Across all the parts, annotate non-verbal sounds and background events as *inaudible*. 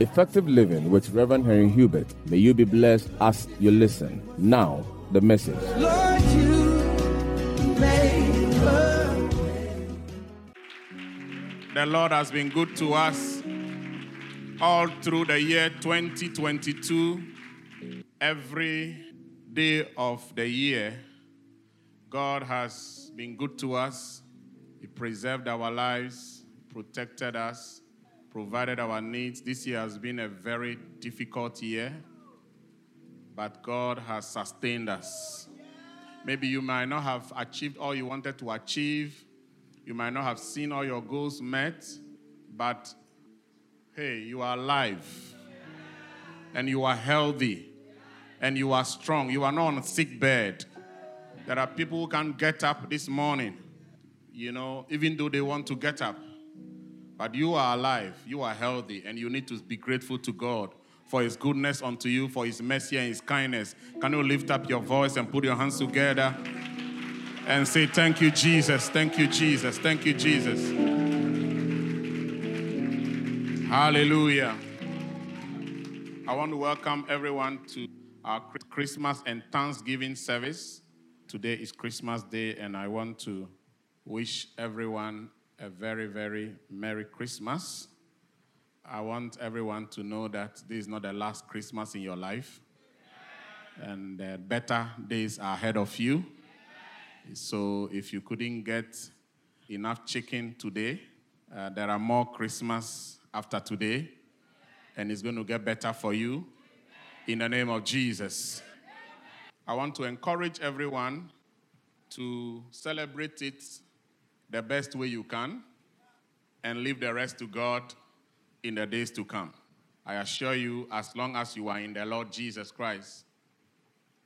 Effective Living with Reverend Henry Hubert. May you be blessed as you listen. Now, the message. Lord, you The Lord has been good to us all through the year 2022. Every day of the year, God has been good to us. He preserved our lives, protected us, provided our needs. This year has been a very difficult year, but God has sustained us. Maybe you might not have achieved all you wanted to achieve. You might not have seen all your goals met, but hey, you are alive and you are healthy and you are strong. You are not on a sick bed. There are people who can't get up this morning, you know, even though they want to get up. But you are alive, you are healthy, and you need to be grateful to God for His goodness unto you, for His mercy and His kindness. Can you lift up your voice and put your hands together and say, Thank you, Jesus, thank you, Jesus, thank you, Jesus. Hallelujah. I want to welcome everyone to our Christmas and Thanksgiving service. Today is Christmas Day, and I want to wish everyone a very, very Merry Christmas. I want everyone to know that this is not the last Christmas in your life, and uh, better days are ahead of you. So, if you couldn't get enough chicken today, uh, there are more Christmas after today, and it's going to get better for you in the name of Jesus. I want to encourage everyone to celebrate it the best way you can and leave the rest to God in the days to come. I assure you, as long as you are in the Lord Jesus Christ,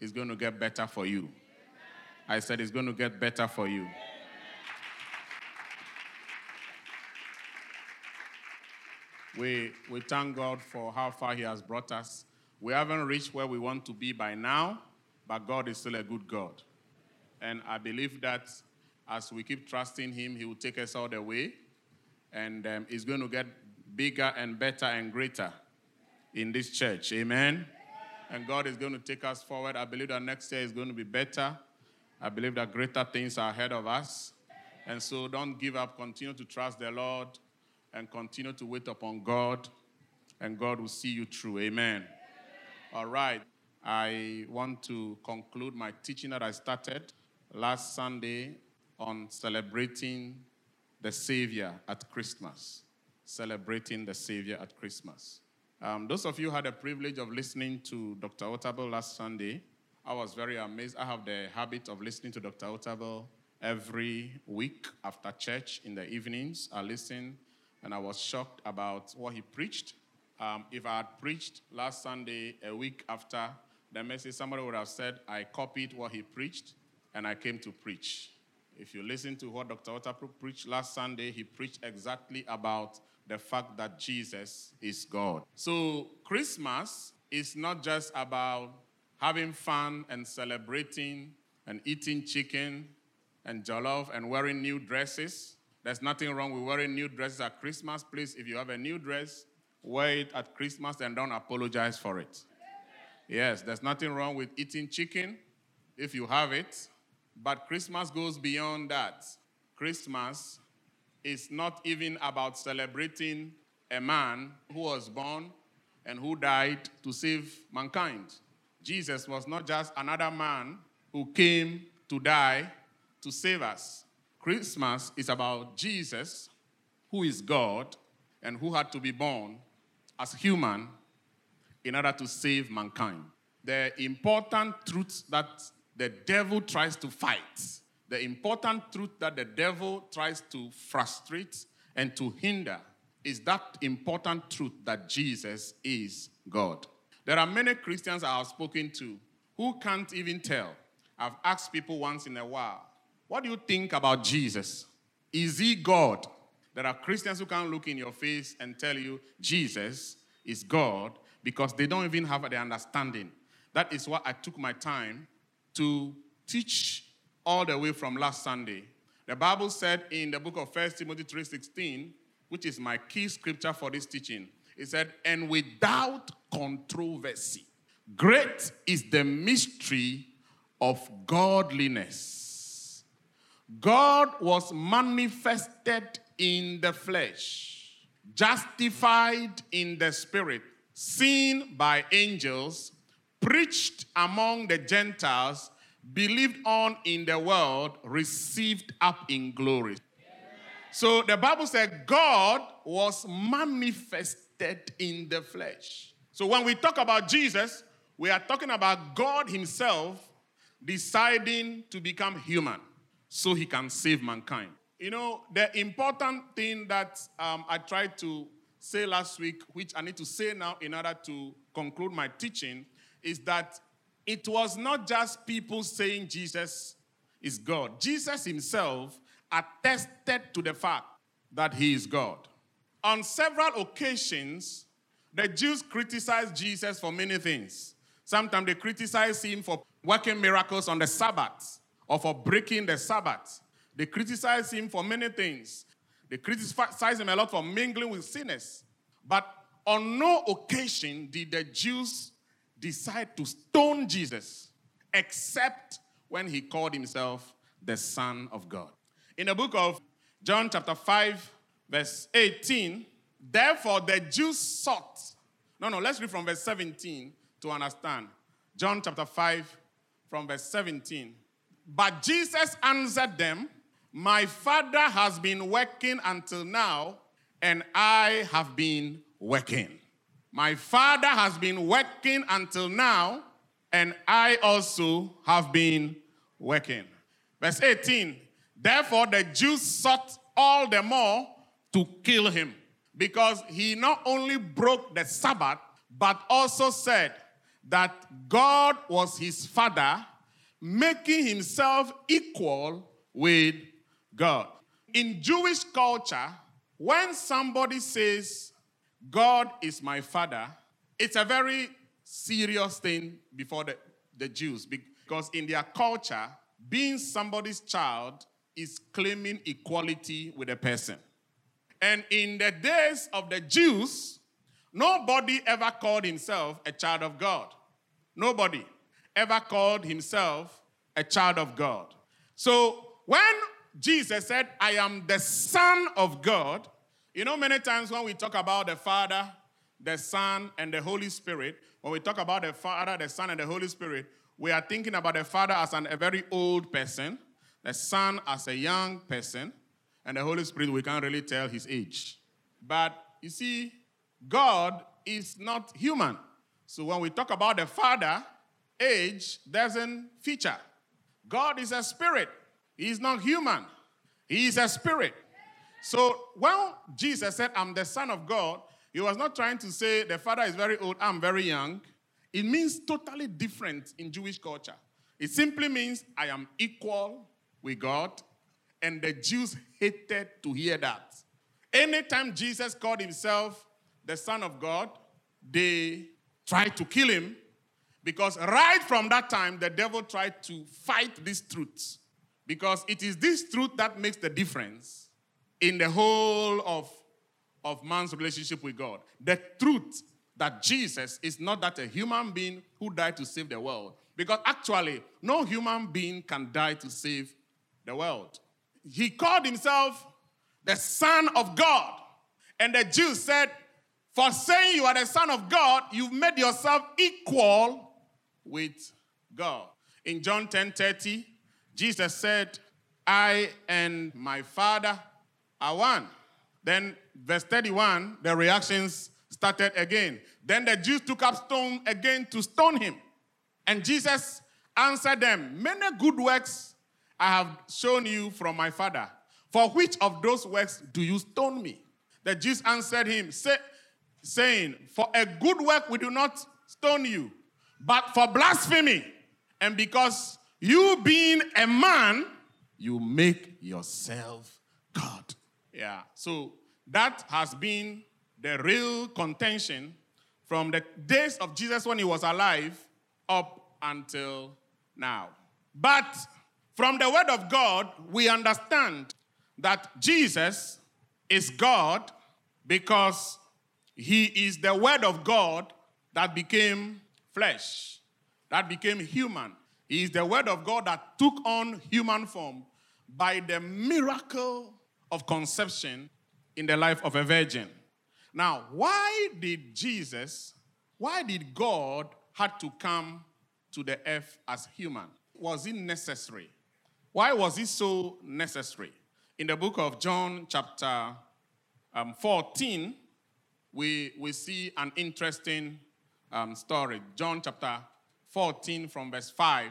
it's going to get better for you. I said it's going to get better for you. We, we thank God for how far He has brought us. We haven't reached where we want to be by now, but God is still a good God. And I believe that as we keep trusting Him, He will take us all the way. And um, it's going to get bigger and better and greater in this church. Amen. And God is going to take us forward. I believe that next year is going to be better. I believe that greater things are ahead of us. And so don't give up. Continue to trust the Lord and continue to wait upon God, and God will see you through. Amen. All right. I want to conclude my teaching that I started last Sunday on celebrating the Savior at Christmas. Celebrating the Savior at Christmas. Um, those of you had the privilege of listening to Dr. Otabil last Sunday, I was very amazed. I have the habit of listening to Dr. Otabil every week after church in the evenings. I listen and I was shocked about what he preached. Um, if I had preached last Sunday, a week after the message, somebody would have said, I copied what he preached and I came to preach. If you listen to what Dr. Otabil preached last Sunday, he preached exactly about the fact that Jesus is God. So, Christmas is not just about having fun and celebrating and eating chicken and jollof and wearing new dresses. There's nothing wrong with wearing new dresses at Christmas. Please, if you have a new dress, wear it at Christmas and don't apologize for it. Yes, there's nothing wrong with eating chicken if you have it. But Christmas goes beyond that. Christmas is not even about celebrating a man who was born and who died to save mankind. Jesus was not just another man who came to die to save us. Christmas is about Jesus, who is God and who had to be born as human in order to save mankind. The important truth that the devil tries to fight, the important truth that the devil tries to frustrate and to hinder, is that important truth that Jesus is God. There are many Christians I have spoken to who can't even tell. I've asked people once in a while, what do you think about Jesus? Is he God? There are Christians who can't look in your face and tell you Jesus is God because they don't even have the understanding. That is why I took my time to teach all the way from last Sunday. The Bible said in the book of 1 Timothy 3:16, which is my key scripture for this teaching, it said, and without controversy. Great is the mystery of godliness. God was manifested in the flesh, justified in the spirit, seen by angels, preached among the Gentiles, believed on in the world, received up in glory. So the Bible said God was manifested in the flesh. So when we talk about Jesus, we are talking about God Himself deciding to become human so He can save mankind. You know, the important thing that um, I tried to say last week, which I need to say now in order to conclude my teaching, is that it was not just people saying Jesus is God. Jesus himself attested to the fact that he is God. On several occasions, the Jews criticized Jesus for many things. Sometimes they criticized him for working miracles on the Sabbath or for breaking the Sabbath. They criticized him for many things. They criticized him a lot for mingling with sinners. But on no occasion did the Jews decide to stone Jesus, except when he called himself the Son of God. In the book of John, chapter 5, verse 18, therefore the Jews sought. No, no, let's read from verse 17 to understand. John chapter 5, from verse 17. But Jesus answered them, My Father has been working until now, and I have been working. My Father has been working until now, and I also have been working. Verse 18 Therefore, the Jews sought all the more to kill him because he not only broke the Sabbath, but also said that God was his father, making himself equal with God. In Jewish culture, when somebody says, God is my father, it's a very serious thing before the, the Jews because in their culture, being somebody's child is claiming equality with a person. And in the days of the Jews, nobody ever called himself a child of God. Nobody ever called himself a child of God. So when Jesus said, I am the Son of God, you know, many times when we talk about the Father, the Son, and the Holy Spirit, when we talk about the Father, the Son, and the Holy Spirit, we are thinking about the Father as an, a very old person, the Son as a young person, and the Holy Spirit, we can't really tell his age. But you see, God is not human. So when we talk about the Father, age doesn't feature. God is a spirit, He is not human, He is a spirit. So when Jesus said, I'm the Son of God, He was not trying to say the Father is very old, I'm very young. It means totally different in Jewish culture. It simply means I am equal with God, and the Jews hated to hear that. Anytime Jesus called himself the Son of God, they tried to kill him because right from that time, the devil tried to fight this truth. Because it is this truth that makes the difference in the whole of, of man's relationship with God. The truth that Jesus is not that a human being who died to save the world. Because actually, no human being can die to save the world. He called himself the Son of God. And the Jews said, For saying you are the Son of God, you've made yourself equal with God. In John 10 30, Jesus said, I and my Father are one. Then, verse 31, the reactions started again. Then the Jews took up stone again to stone him. And Jesus answered them, Many good works I have shown you from my Father. For which of those works do you stone me? The Jews answered him, say, saying, For a good work we do not stone you, but for blasphemy. And because you being a man, you make yourself God. Yeah. So that has been the real contention from the days of Jesus when he was alive up until now. But from the word of God, we understand that Jesus is God because He is the Word of God that became flesh, that became human. He is the Word of God that took on human form by the miracle of conception in the life of a virgin. Now, why did Jesus, why did God had to come to the earth as human? Was it necessary? Why was it so necessary? In the book of John, chapter um, 14, we, we see an interesting um, story. John chapter 14, from verse 5.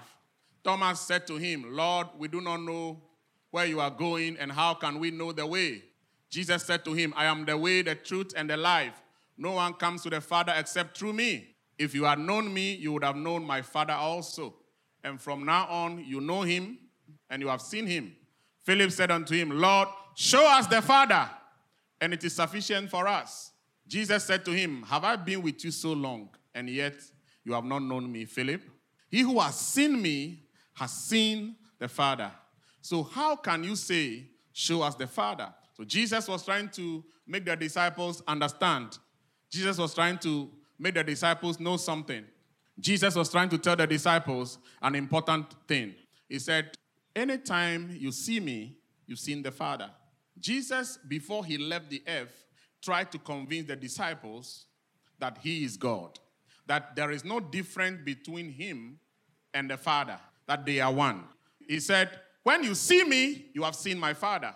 Thomas said to him, Lord, we do not know where you are going, and how can we know the way? Jesus said to him, I am the way, the truth, and the life. No one comes to the Father except through me. If you had known me, you would have known my Father also. And from now on, you know him and you have seen him. Philip said unto him, Lord, show us the Father, and it is sufficient for us. Jesus said to him, Have I been with you so long, and yet you have not known me, Philip? He who has seen me has seen the Father. So, how can you say, Show us the Father? So Jesus was trying to make the disciples understand. Jesus was trying to make the disciples know something. Jesus was trying to tell the disciples an important thing. He said, Anytime you see me, you've seen the Father. Jesus, before he left the earth, tried to convince the disciples that he is God, that there is no difference between him and the Father, that they are one. He said, When you see me, you have seen my Father.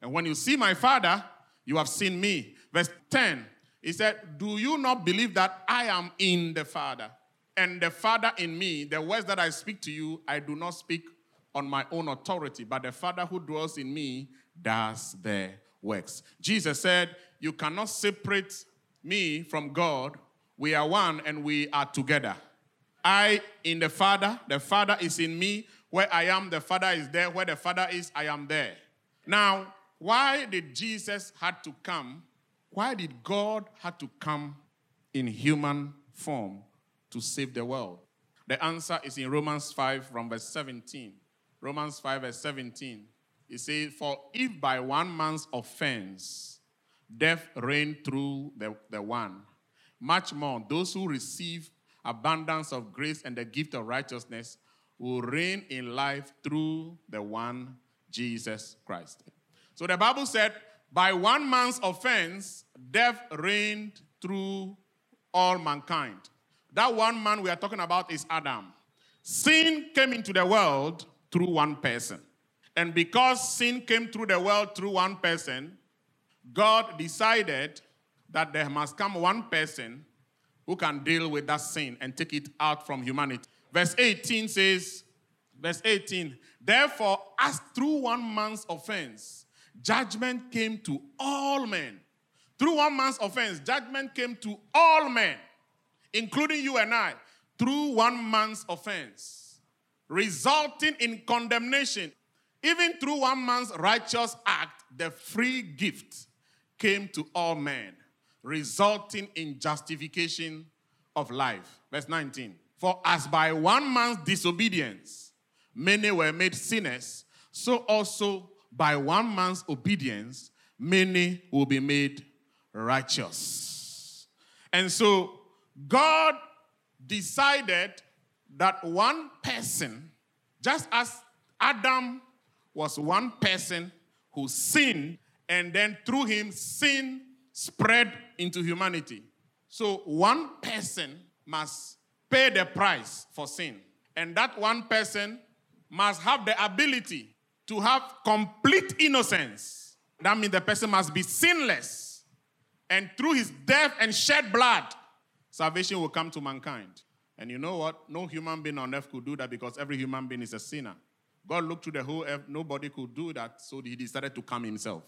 And when you see my Father, you have seen me. Verse 10, he said, Do you not believe that I am in the Father? And the Father in me, the words that I speak to you, I do not speak on my own authority, but the Father who dwells in me does the works. Jesus said, You cannot separate me from God. We are one and we are together. I in the Father, the Father is in me. Where I am, the Father is there. Where the Father is, I am there. Now, why did Jesus had to come? Why did God had to come in human form to save the world? The answer is in Romans 5 from verse 17. Romans 5 verse 17. It says, For if by one man's offense death reigned through the, the one, much more those who receive abundance of grace and the gift of righteousness will reign in life through the one Jesus Christ. So the Bible said, by one man's offense, death reigned through all mankind. That one man we are talking about is Adam. Sin came into the world through one person. And because sin came through the world through one person, God decided that there must come one person who can deal with that sin and take it out from humanity. Verse 18 says, verse 18, therefore, as through one man's offense, judgment came to all men. Through one man's offense, judgment came to all men, including you and I, through one man's offense, resulting in condemnation. Even through one man's righteous act, the free gift came to all men, resulting in justification of life. Verse 19. For as by one man's disobedience many were made sinners, so also by one man's obedience, many will be made righteous. And so God decided that one person, just as Adam was one person who sinned, and then through him, sin spread into humanity. So one person must pay the price for sin. And that one person must have the ability to have complete innocence. That means the person must be sinless. And through his death and shed blood, salvation will come to mankind. And you know what? No human being on earth could do that because every human being is a sinner. God looked to the whole earth, nobody could do that, so he decided to come himself.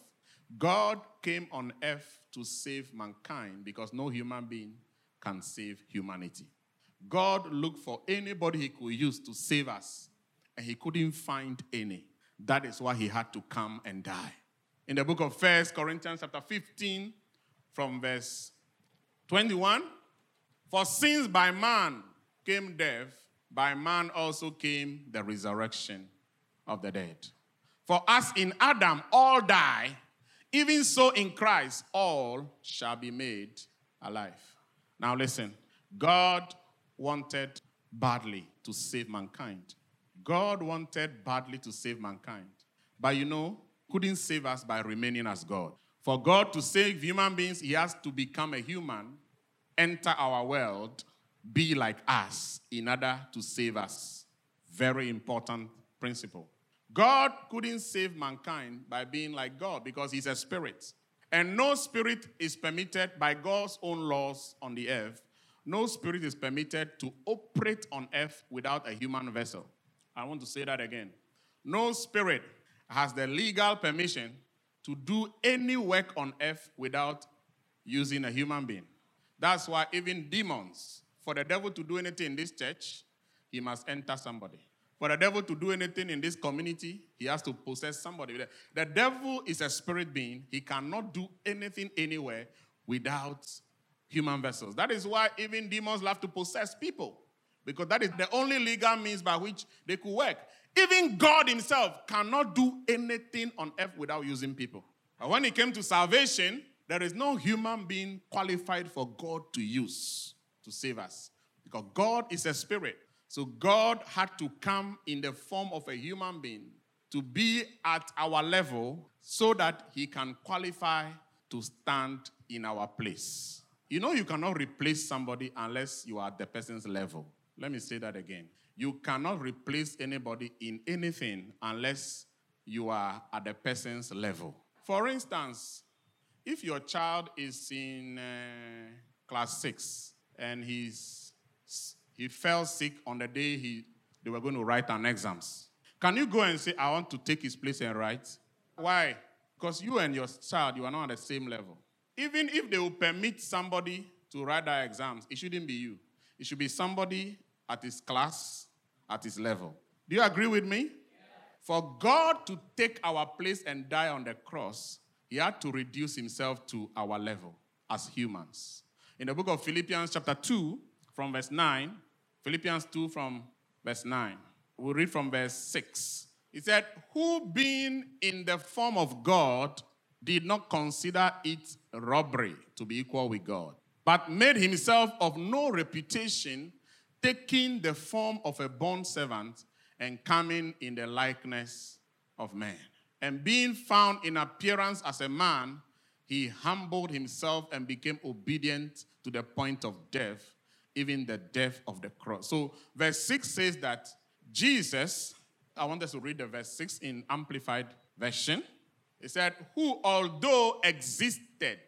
God came on earth to save mankind because no human being can save humanity. God looked for anybody he could use to save us, and he couldn't find any. That is why he had to come and die. In the book of First Corinthians, chapter 15, from verse 21, for since by man came death, by man also came the resurrection of the dead. For as in Adam all die, even so in Christ all shall be made alive. Now, listen God wanted badly to save mankind. God wanted badly to save mankind. But you know, couldn't save us by remaining as God. For God to save human beings, He has to become a human, enter our world, be like us in order to save us. Very important principle. God couldn't save mankind by being like God because He's a spirit. And no spirit is permitted by God's own laws on the earth. No spirit is permitted to operate on earth without a human vessel. I want to say that again. No spirit has the legal permission to do any work on earth without using a human being. That's why even demons, for the devil to do anything in this church, he must enter somebody. For the devil to do anything in this community, he has to possess somebody. The devil is a spirit being. He cannot do anything anywhere without human vessels. That is why even demons love to possess people, because that is the only legal means by which they could work. Even God Himself cannot do anything on earth without using people. But when it came to salvation, there is no human being qualified for God to use to save us. Because God is a spirit. So God had to come in the form of a human being to be at our level so that he can qualify to stand in our place. You know, you cannot replace somebody unless you are at the person's level. Let me say that again. You cannot replace anybody in anything unless you are at the person's level. For instance, if your child is in uh, class six and he's he fell sick on the day he, they were going to write an exams. Can you go and say, I want to take his place and write? Why? Because you and your child, you are not at the same level. Even if they will permit somebody to write their exams, it shouldn't be you. It should be somebody at his class, at his level. Do you agree with me? For God to take our place and die on the cross, he had to reduce himself to our level as humans. In the book of Philippians, chapter 2, from verse 9, Philippians 2 from verse 9. We'll read from verse 6. He said, Who being in the form of God did not consider it robbery to be equal with God, but made himself of no reputation, taking the form of a bond servant and coming in the likeness of man. And being found in appearance as a man, he humbled himself and became obedient to the point of death even the death of the cross. So, verse 6 says that Jesus, I want us to read the verse 6 in Amplified Version. It said, Who, although existed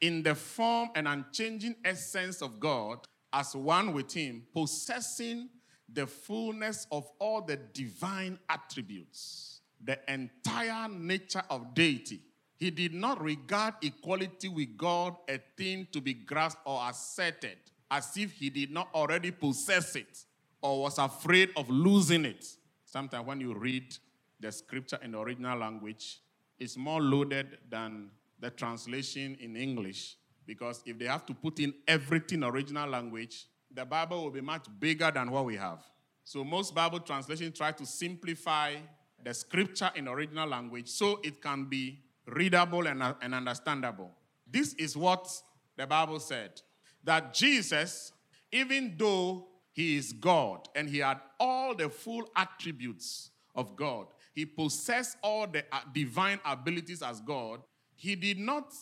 in the form and unchanging essence of God as one with Him, possessing the fullness of all the divine attributes, the entire nature of deity. He did not regard equality with God a thing to be grasped or asserted as if he did not already possess it or was afraid of losing it. Sometimes when you read the scripture in the original language, it's more loaded than the translation in English because if they have to put in everything original language, the Bible will be much bigger than what we have. So most Bible translations try to simplify the scripture in original language so it can be readable and, uh, and understandable. This is what the Bible said that Jesus, even though he is God and he had all the full attributes of God, he possessed all the uh, divine abilities as God, he did not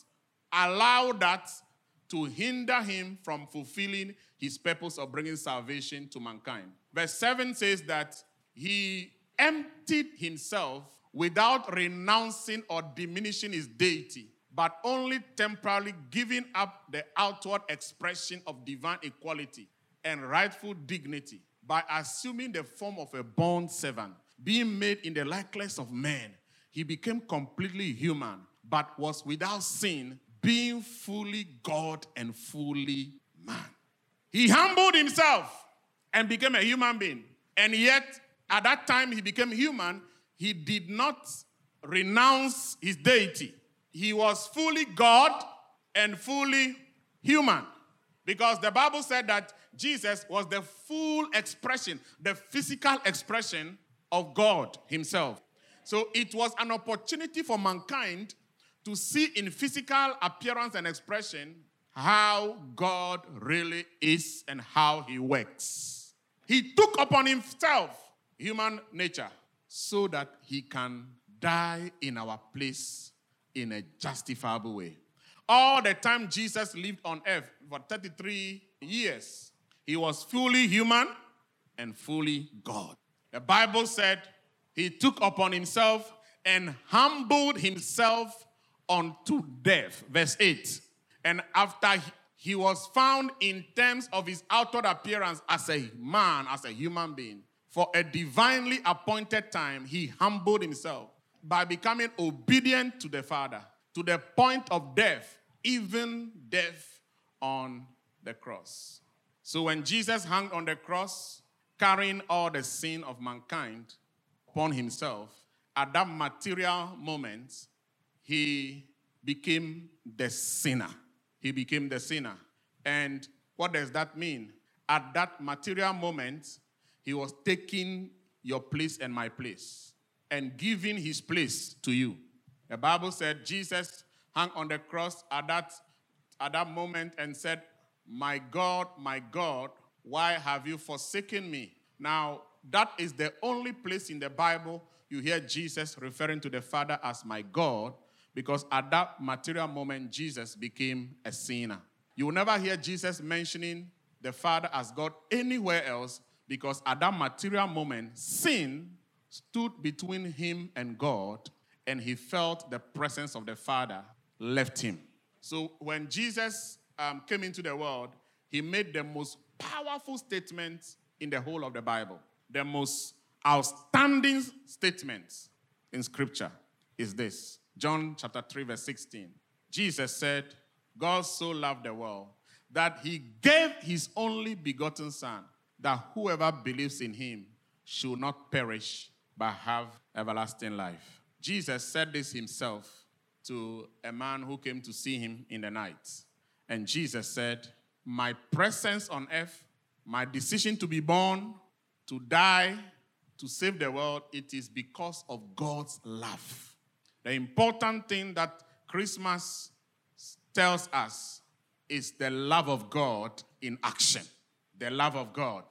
allow that to hinder him from fulfilling his purpose of bringing salvation to mankind. Verse 7 says that he emptied himself without renouncing or diminishing his deity but only temporarily giving up the outward expression of divine equality and rightful dignity by assuming the form of a bond servant, being made in the likeness of man. He became completely human, but was without sin, being fully God and fully man. He humbled himself and became a human being. And yet, at that time he became human, he did not renounce his deity he was fully God and fully human. Because the Bible said that Jesus was the full expression, the physical expression of God Himself. So it was an opportunity for mankind to see in physical appearance and expression how God really is and how he works. He took upon himself human nature so that he can die in our place in a justifiable way. All the time Jesus lived on earth for 33 years, he was fully human and fully God. The Bible said he took upon himself and humbled himself unto death. Verse 8. And after he was found in terms of his outward appearance as a man, as a human being, for a divinely appointed time, he humbled himself by becoming obedient to the Father to the point of death, even death on the cross. So when Jesus hung on the cross, carrying all the sin of mankind upon himself, at that material moment, he became the sinner. He became the sinner. And what does that mean? At that material moment, he was taking your place and my place and giving his place to you. The Bible said Jesus hung on the cross at that, at that moment and said, My God, my God, why have you forsaken me? Now, that is the only place in the Bible you hear Jesus referring to the Father as my God, because at that material moment, Jesus became a sinner. You will never hear Jesus mentioning the Father as God anywhere else, because at that material moment, sin stood between him and God, and he felt the presence of the Father left him. So when Jesus um, came into the world, he made the most powerful statement in the whole of the Bible. The most outstanding statement in Scripture is this John chapter 3, verse 16. Jesus said, God so loved the world that he gave his only begotten Son, that whoever believes in him should not perish but have everlasting life. Jesus said this himself to a man who came to see him in the night. And Jesus said, My presence on earth, my decision to be born, to die, to save the world, it is because of God's love. The important thing that Christmas tells us is the love of God in action. The love of God.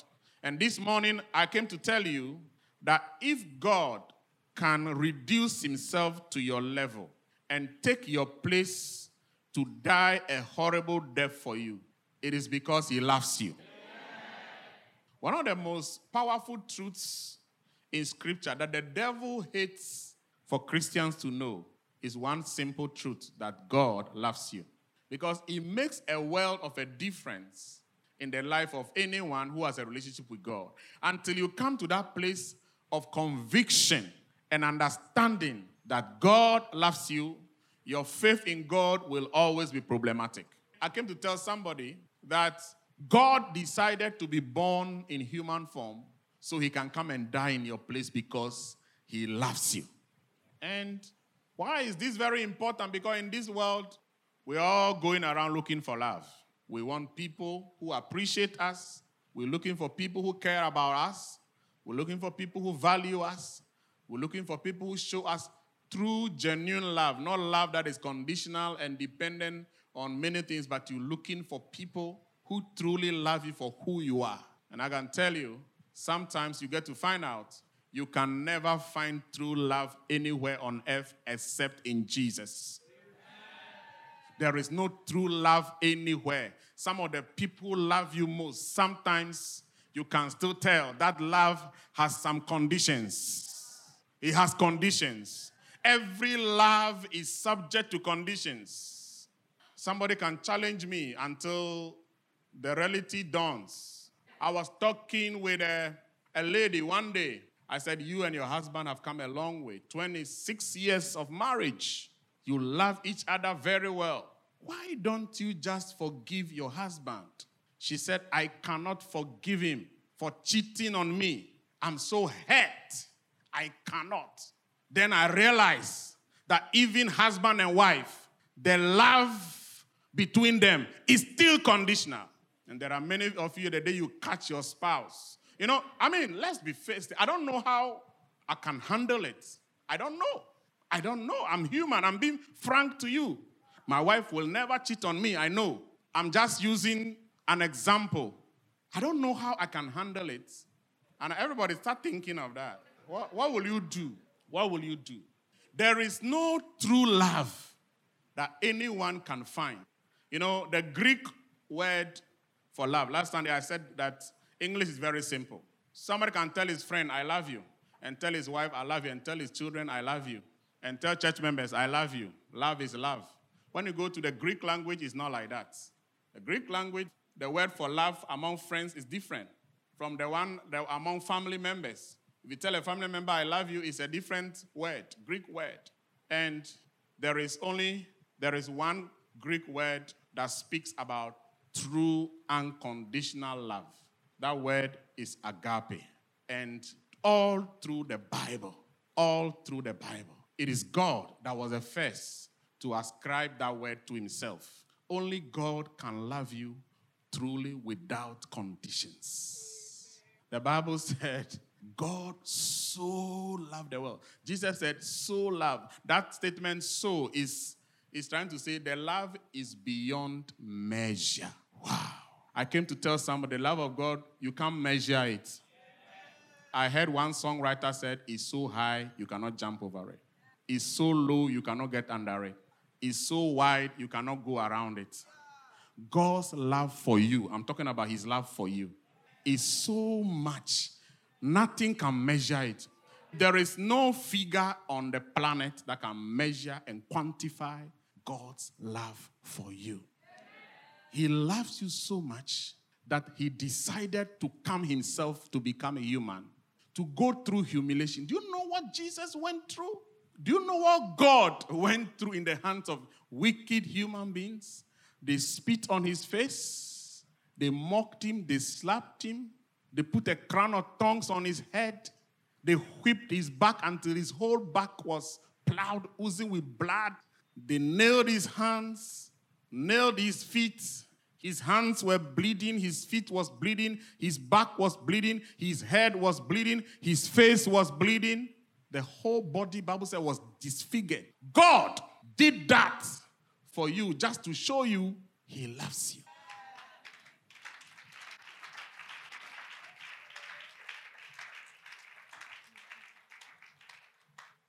And this morning, I came to tell you that if God can reduce himself to your level and take your place to die a horrible death for you, it is because he loves you. One of the most powerful truths in scripture that the devil hates for Christians to know is one simple truth that God loves you. Because it makes a world of a difference in the life of anyone who has a relationship with God. Until you come to that place of conviction and understanding that God loves you, your faith in God will always be problematic. I came to tell somebody that God decided to be born in human form so he can come and die in your place because he loves you. And why is this very important? Because in this world, we're all going around looking for love. We want people who appreciate us. We're looking for people who care about us. We're looking for people who value us. We're looking for people who show us true, genuine love, not love that is conditional and dependent on many things, but you're looking for people who truly love you for who you are. And I can tell you, sometimes you get to find out you can never find true love anywhere on earth except in Jesus. There is no true love anywhere. Some of the people love you most. Sometimes you can still tell that love has some conditions. It has conditions. Every love is subject to conditions. Somebody can challenge me until the reality dawns. I was talking with a, a lady one day. I said, You and your husband have come a long way. 26 years of marriage. You love each other very well. Why don't you just forgive your husband? She said, I cannot forgive him for cheating on me. I'm so hurt. I cannot. Then I realized that even husband and wife, the love between them is still conditional. And there are many of you the day you catch your spouse. You know, I mean, let's be faced. I don't know how I can handle it. I don't know. I don't know. I'm human. I'm being frank to you. My wife will never cheat on me, I know. I'm just using an example. I don't know how I can handle it. And everybody start thinking of that. What, what will you do? What will you do? There is no true love that anyone can find. You know, the Greek word for love, last Sunday I said that English is very simple. Somebody can tell his friend, I love you, and tell his wife, I love you, and tell his children, I love you, and tell church members, I love you. Love is love. When you go to the Greek language, it's not like that. The Greek language, the word for love among friends is different from the one among family members. If you tell a family member, I love you, it's a different word, Greek word. And there is only, there is one Greek word that speaks about true unconditional love. That word is agape. And all through the Bible, all through the Bible, it is God that was the first to ascribe that word to himself. Only God can love you truly without conditions. The Bible *laughs* said, God so loved the world. Jesus said, so loved. That statement, so, is, is trying to say the love is beyond measure. Wow. I came to tell somebody the love of God, you can't measure it. I heard one songwriter said, It's so high, you cannot jump over it. It's so low, you cannot get under it. It's so wide, you cannot go around it. God's love for you, I'm talking about his love for you, is so much. Nothing can measure it. There is no figure on the planet that can measure and quantify God's love for you. He loves you so much that he decided to come himself to become a human, to go through humiliation. Do you know what Jesus went through? Do you know what God *laughs* went through in the hands of wicked human beings? They spit on his face, they mocked him, they slapped him, they put a crown of thorns on his head, they whipped his back until his whole back was plowed, oozing with blood. They nailed his hands, nailed his feet. His hands were bleeding, his feet was bleeding, his back was bleeding, his head was bleeding, his face was bleeding. The whole body, Bible said, was disfigured. God did that for you just to show you he loves you.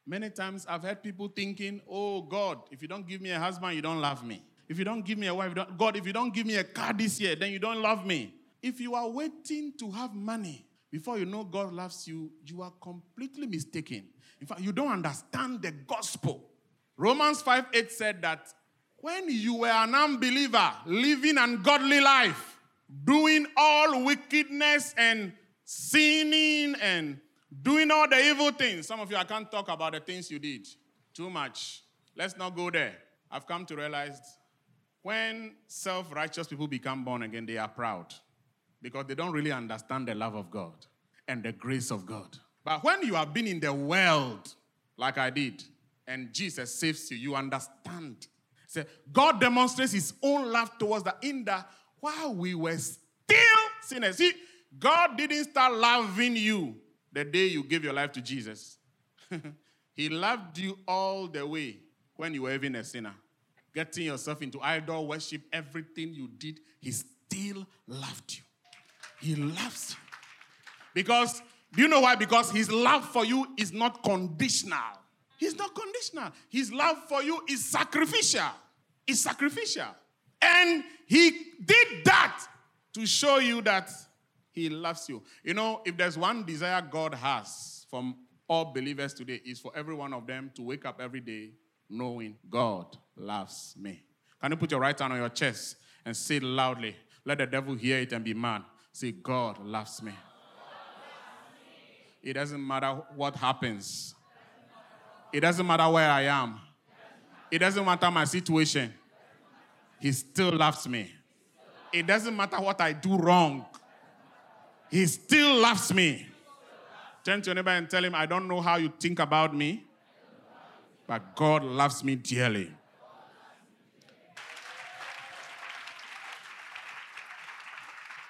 Many times I've heard people thinking, oh God, if you don't give me a husband, you don't love me. If you don't give me a wife, God, if you don't give me a car this year, then you don't love me. If you are waiting to have money before you know God loves you, you are completely mistaken. In fact, you don't understand the gospel. Romans 5 8 said that when you were an unbeliever, living an ungodly life, doing all wickedness and sinning and doing all the evil things. Some of you, I can't talk about the things you did. Too much. Let's not go there. I've come to realize when self righteous people become born again, they are proud because they don't really understand the love of God and the grace of God. But when you have been in the world, like I did, and Jesus saves you, you understand. So God demonstrates his own love towards the in the while we were still sinners. See, God didn't start loving you the day you gave your life to Jesus. *laughs* he loved you all the way when you were even a sinner getting yourself into idol worship, everything you did, he still loved you. He loves you. Because, do you know why? Because his love for you is not conditional. He's not conditional. His love for you is sacrificial. It's sacrificial. And he did that to show you that he loves you. You know, if there's one desire God has from all believers today, is for every one of them to wake up every day knowing God loves me. Can you put your right hand on your chest and say it loudly? Let the devil hear it and be mad. Say, God loves me. It doesn't matter what happens. It doesn't matter where I am. It doesn't matter my situation. He still loves me. It doesn't matter what I do wrong. He still loves me. Turn to your neighbor and tell him, I don't know how you think about me, but God loves me dearly.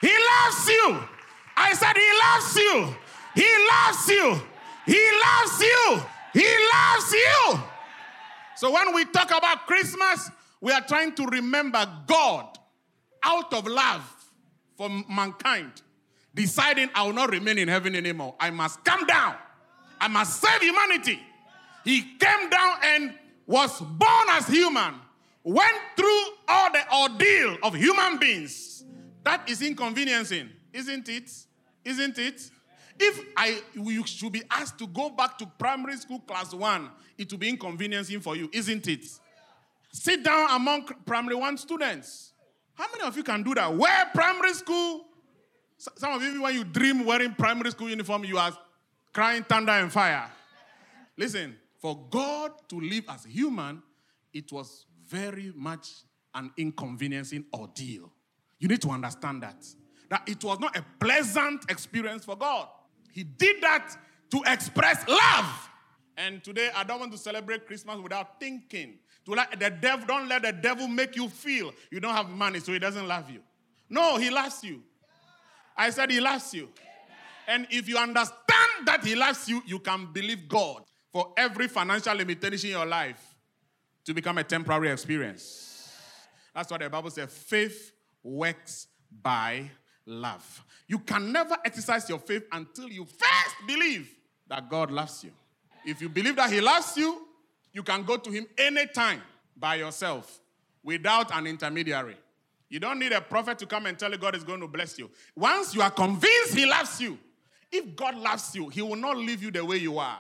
He loves you. I said, He loves you. He loves you. He loves you. He loves you. So when we talk about Christmas, we are trying to remember God out of love for mankind, deciding I will not remain in heaven anymore. I must come down. I must save humanity. He came down and was born as human, went through all the ordeal of human beings. That is inconveniencing, isn't it? Isn't it? If I you should be asked to go back to primary school class one, it will be inconveniencing for you, isn't it? Sit down among primary one students. How many of you can do that? Where primary school. Some of you, when you dream wearing primary school uniform, you are crying thunder and fire. Listen, for God to live as a human, it was very much an inconveniencing ordeal. You need to understand that. That it was not a pleasant experience for God. He did that to express love. And today, I don't want to celebrate Christmas without thinking. To let the devil, don't let the devil make you feel you don't have money, so he doesn't love you. No, he loves you. I said he loves you. And if you understand that he loves you, you can believe God for every financial limitation in your life to become a temporary experience. That's what the Bible says faith works by love. You can never exercise your faith until you first believe that God loves you. If you believe that He loves you, you can go to Him anytime by yourself without an intermediary. You don't need a prophet to come and tell you God is going to bless you. Once you are convinced He loves you, if God loves you, He will not leave you the way you are.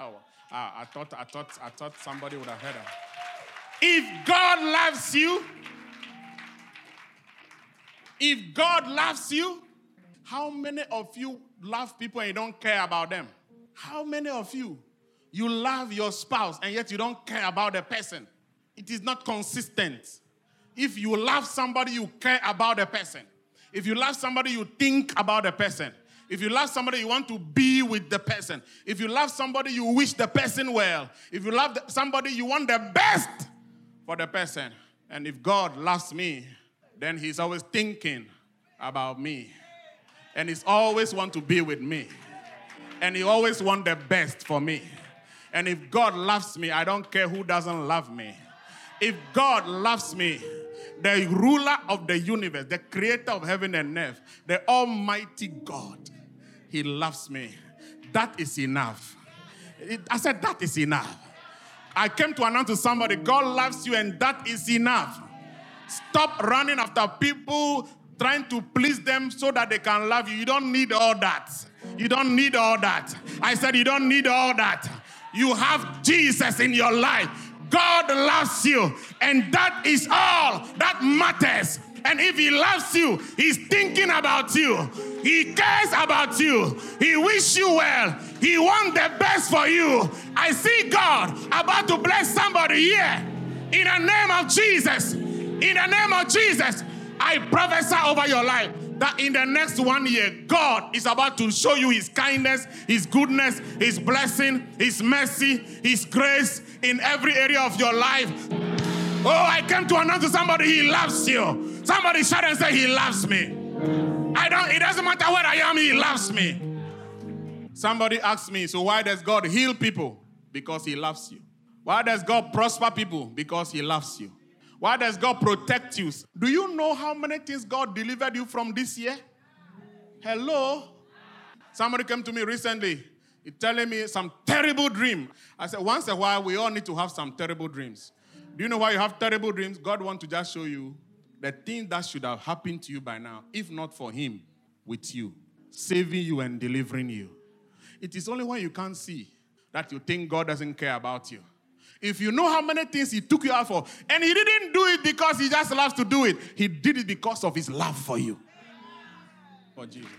Oh, ah, I thought, I thought, I thought somebody would have heard that. If God loves you, if God loves you, how many of you love people and you don't care about them? How many of you you love your spouse and yet you don't care about the person? It is not consistent. If you love somebody, you care about the person. If you love somebody, you think about the person. If you love somebody, you want to be with the person. If you love somebody, you wish the person well. If you love somebody, you want the best for the person. And if God loves me, then He's always thinking about me. And He's always want to be with me. And He always want the best for me. And if God loves me, I don't care who doesn't love me. If God loves me, the ruler of the universe, the creator of heaven and earth, the almighty God, he loves me. That is enough. I said, that is enough. I came to announce to somebody, God loves you, and that is enough. Stop running after people, trying to please them so that they can love you. You don't need all that. You don't need all that. I said, you don't need all that. You have Jesus in your life. God loves you, and that is all that matters. And if he loves you, he's thinking about you. He cares about you. He wishes you well. He wants the best for you. I see God about to bless somebody here. In the name of Jesus. In the name of Jesus. I prophesy over your life that in the next one year, God is about to show you His kindness, His goodness, His blessing, His mercy, His grace in every area of your life. Oh, I came to announce to somebody He loves you. Somebody shout and say, He loves me. I don't, it doesn't matter where I am, He loves me. Somebody asked me, So why does God heal people? Because He loves you. Why does God prosper people? Because He loves you. Why does God protect you? Do you know how many things God delivered you from this year? Hello? Somebody came to me recently telling me some terrible dream. I said, once a while, we all need to have some terrible dreams. Do you know why you have terrible dreams? God wants to just show you the thing that should have happened to you by now, if not for Him with you, saving you and delivering you. It is only when you can't see that you think God doesn't care about you. If you know how many things he took you out for, and he didn't do it because he just loves to do it, he did it because of his love for you. For Jesus.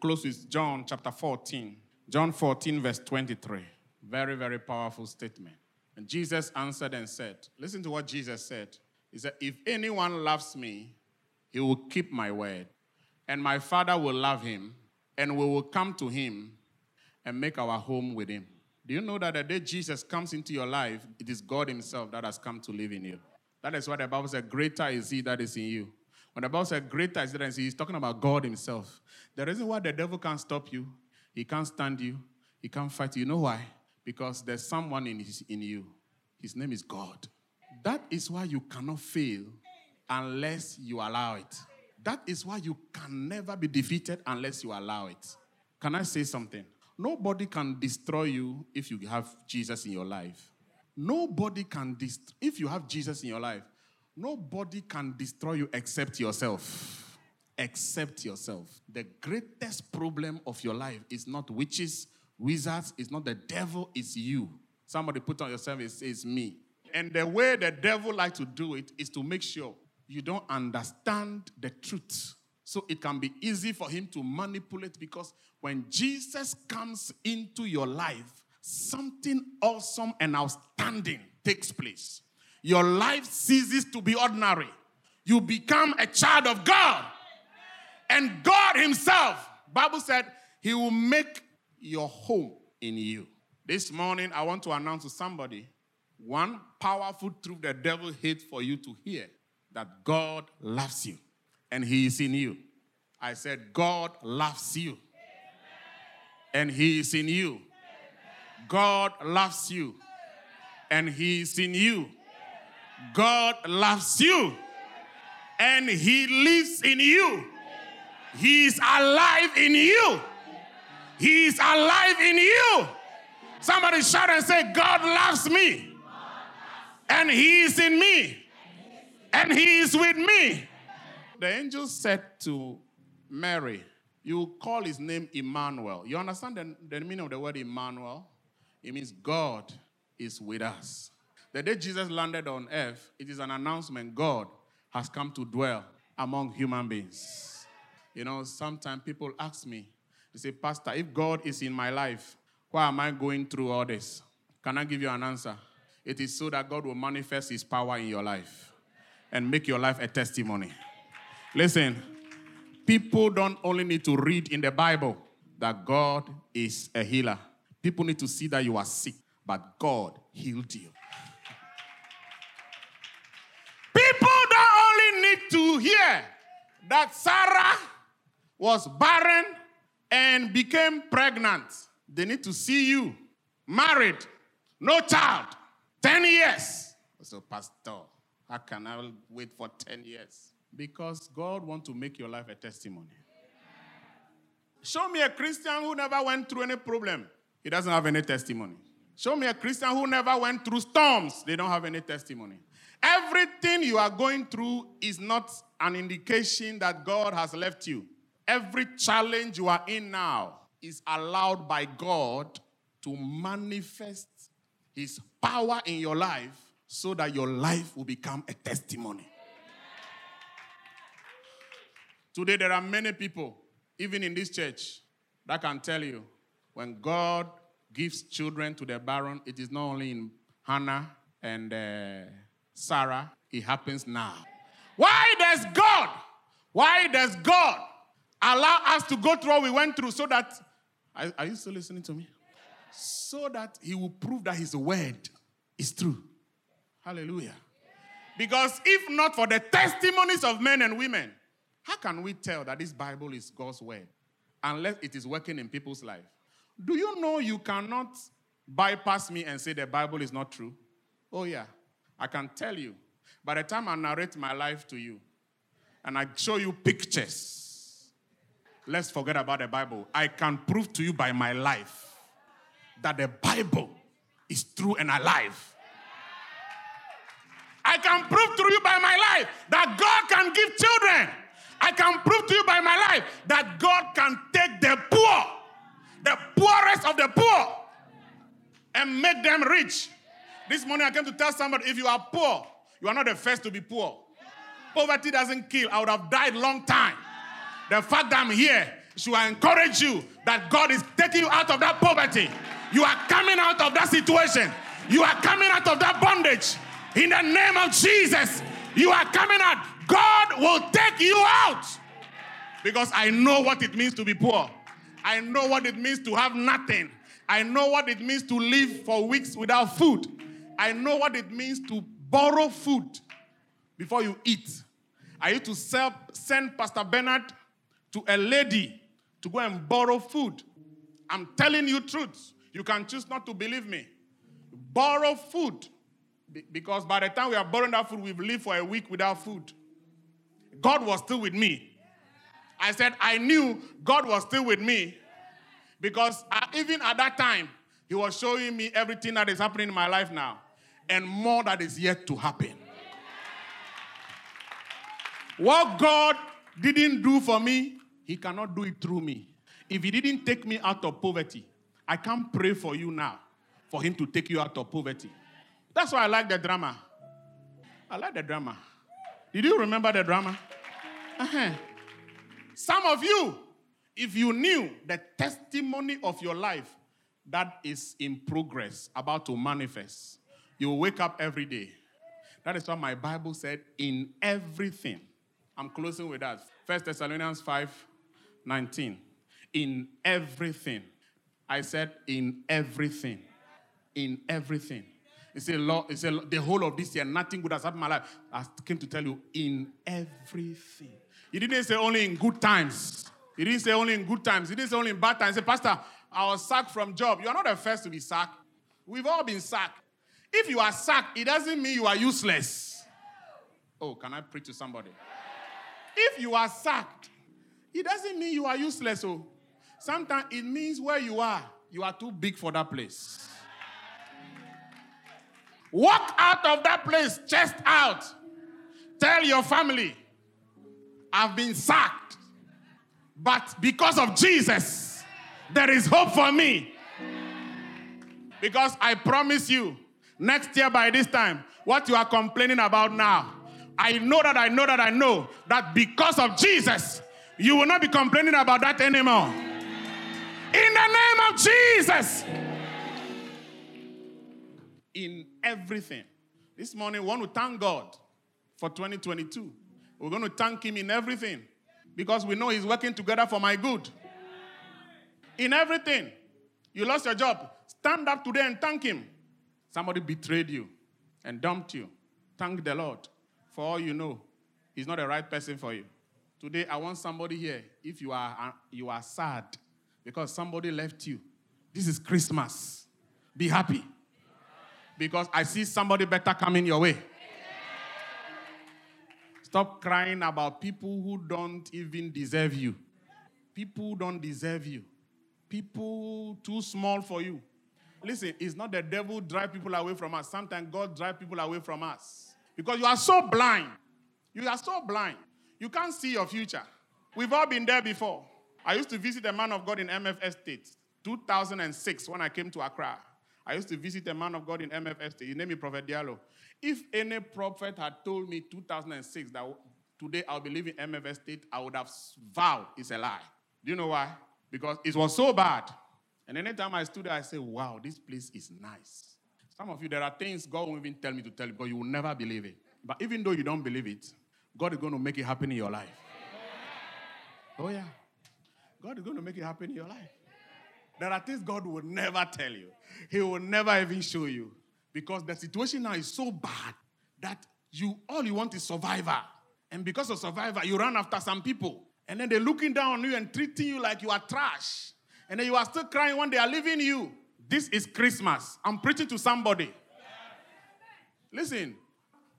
Close with John chapter 14. John 14, verse 23. Very, very powerful statement. And Jesus answered and said, Listen to what Jesus said. He said, If anyone loves me, he will keep my word, and my Father will love him, and we will come to him and make our home with him. Do you know that the day Jesus comes into your life, it is God Himself that has come to live in you? That is why the Bible says, Greater is He that is in you. When the Bible says, Greater is He that is in you, He's talking about God Himself. The reason why the devil can't stop you, he can't stand you, he can't fight you. You know why? Because there's someone in, his, in you. His name is God. That is why you cannot fail unless you allow it. That is why you can never be defeated unless you allow it. Can I say something? Nobody can destroy you if you have Jesus in your life. Nobody can destroy, if you have Jesus in your life, nobody can destroy you except yourself. Except yourself. The greatest problem of your life is not witches, wizards, it's not the devil, it's you. Somebody put on yourself, it says me. And the way the devil likes to do it is to make sure you don't understand the truth. So it can be easy for him to manipulate because when Jesus comes into your life, something awesome and outstanding takes place. Your life ceases to be ordinary. You become a child of God. And God himself, Bible said, he will make your home in you. This morning I want to announce to somebody one powerful truth the devil hates for you to hear that God loves you and he is in you. I said, God loves you and he is in you. God loves you and he is in you. God loves you and he lives in you. He is alive in you. He is alive in you. Somebody shout and say, God loves me and he is in me and he is with me. The angel said to Mary, You call his name Emmanuel. You understand the, the meaning of the word Emmanuel? It means God is with us. The day Jesus landed on earth, it is an announcement God has come to dwell among human beings. You know, sometimes people ask me, they say, Pastor, if God is in my life, why am I going through all this? Can I give you an answer? It is so that God will manifest his power in your life and make your life a testimony. Listen, people don't only need to read in the Bible that God is a healer, people need to see that you are sick, but God healed you. People don't only need to hear that Sarah was barren and became pregnant, they need to see you married, no child, 10 years. So, Pastor, how can I wait for 10 years? Because God wants to make your life a testimony. Show me a Christian who never went through any problem. He doesn't have any testimony. Show me a Christian who never went through storms. They don't have any testimony. Everything you are going through is not an indication that God has left you. Every challenge you are in now is allowed by God to manifest His power in your life so that your life will become a testimony. Today, there are many people, even in this church, that can tell you when God gives children to the barren, it is not only in Hannah and uh, Sarah, it happens now. Why does God, why does God allow us to go through what we went through so that, are, are you still listening to me? So that He will prove that His word is true. Hallelujah. Because if not for the testimonies of men and women, how can we tell that this Bible is God's word unless it is working in people's life? Do you know you cannot bypass me and say the Bible is not true? Oh, yeah. I can tell you. By the time I narrate my life to you and I show you pictures, let's forget about the Bible. I can prove to you by my life that the Bible is true and alive. I can prove to you by my life that God can give children. I can prove to you by my life that God can take the poor, the poorest of the poor, and make them rich. This morning I came to tell somebody if you are poor, you are not the first to be poor. Poverty doesn't kill. I would have died long time. The fact that I'm here should encourage you that God is taking you out of that poverty. You are coming out of that situation. You are coming out of that bondage. In the name of Jesus, you are coming out. God will take you out. Because I know what it means to be poor. I know what it means to have nothing. I know what it means to live for weeks without food. I know what it means to borrow food before you eat. I used to sell, send Pastor Bernard to a lady to go and borrow food. I'm telling you truths. You can choose not to believe me. Borrow food. Because by the time we are borrowing that food, we've lived for a week without food. God was still with me. I said, I knew God was still with me because I, even at that time, He was showing me everything that is happening in my life now and more that is yet to happen. What God didn't do for me, He cannot do it through me. If He didn't take me out of poverty, I can't pray for you now for Him to take you out of poverty. That's why I like the drama. I like the drama. Did you remember the drama? Uh-huh. Some of you, if you knew the testimony of your life that is in progress, about to manifest, you will wake up every day. That is what my Bible said in everything. I'm closing with that. First Thessalonians 5 19. In everything. I said, in everything. In everything. He said, Lord, he said, the whole of this year, nothing good has happened in my life. I came to tell you, in everything. He didn't say only in good times. He didn't say only in good times. He didn't say only in bad times. He said, Pastor, I was sacked from job. You are not the first to be sacked. We've all been sacked. If you are sacked, it doesn't mean you are useless. Oh, can I preach to somebody? If you are sacked, it doesn't mean you are useless. Oh, sometimes it means where you are, you are too big for that place. Walk out of that place, chest out. Tell your family, I've been sacked. But because of Jesus, there is hope for me. Because I promise you, next year by this time, what you are complaining about now, I know that I know that I know that because of Jesus, you will not be complaining about that anymore. In the name of Jesus. In everything. This morning, we want to thank God for 2022. We're going to thank Him in everything because we know He's working together for my good. In everything. You lost your job. Stand up today and thank Him. Somebody betrayed you and dumped you. Thank the Lord. For all you know, He's not the right person for you. Today, I want somebody here. If you are uh, you are sad because somebody left you, this is Christmas. Be happy because I see somebody better coming your way. Stop crying about people who don't even deserve you. People don't deserve you. People too small for you. Listen, it's not the devil drive people away from us. Sometimes God drive people away from us. Because you are so blind. You are so blind. You can't see your future. We've all been there before. I used to visit a man of God in MF Estate, 2006, when I came to Accra. I used to visit a man of God in MF Estate. His name is Prophet Diallo. If any prophet had told me 2006 that today I'll be living in MF Estate, I would have vowed it's a lie. Do you know why? Because it was so bad. And anytime I stood there, I said, wow, this place is nice. Some of you, there are things God won't even tell me to tell you, but you will never believe it. But even though you don't believe it, God is going to make it happen in your life. Oh, yeah. God is going to make it happen in your life. There are things God will never tell you, He will never even show you. Because the situation now is so bad that you all you want is survivor. And because of survivor, you run after some people. And then they're looking down on you and treating you like you are trash. And then you are still crying when they are leaving you. This is Christmas. I'm preaching to somebody. Listen,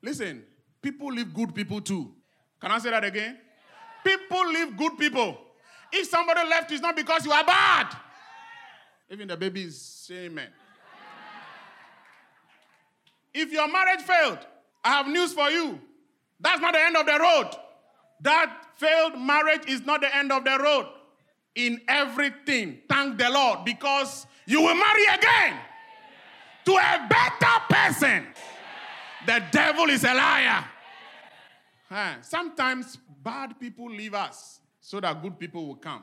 listen. People leave good people too. Can I say that again? People leave good people. If somebody left, it's not because you are bad. Even the baby is saying amen. If your marriage failed, I have news for you. That's not the end of the road. That failed marriage is not the end of the road. In everything, thank the Lord because you will marry again to a better person. The devil is a liar. Huh. Sometimes bad people leave us so that good people will come.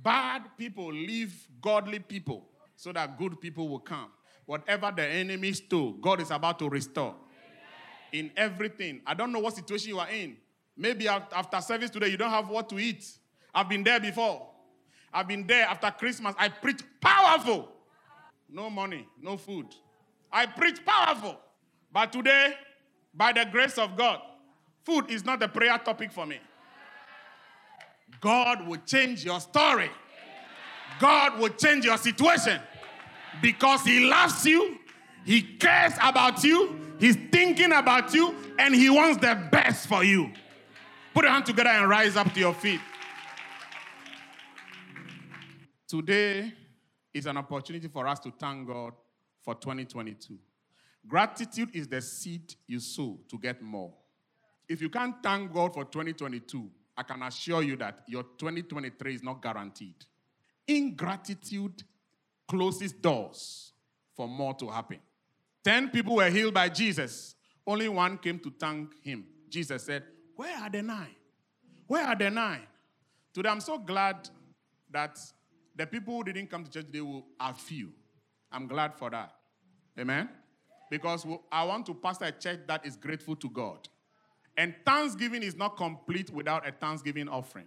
Bad people leave godly people so that good people will come. Whatever the enemy stole, God is about to restore. In everything. I don't know what situation you are in. Maybe after service today, you don't have what to eat. I've been there before. I've been there after Christmas. I preach powerful. No money, no food. I preach powerful. But today, by the grace of God, food is not a prayer topic for me. God will change your story. God will change your situation because He loves you, He cares about you, He's thinking about you, and He wants the best for you. Put your hand together and rise up to your feet. Today is an opportunity for us to thank God for 2022. Gratitude is the seed you sow to get more. If you can't thank God for 2022, I can assure you that your 2023 is not guaranteed. Ingratitude closes doors for more to happen. Ten people were healed by Jesus. Only one came to thank him. Jesus said, Where are the nine? Where are the nine? Today, I'm so glad that the people who didn't come to church today are few. I'm glad for that. Amen? Because I want to pastor a church that is grateful to God. And thanksgiving is not complete without a thanksgiving offering.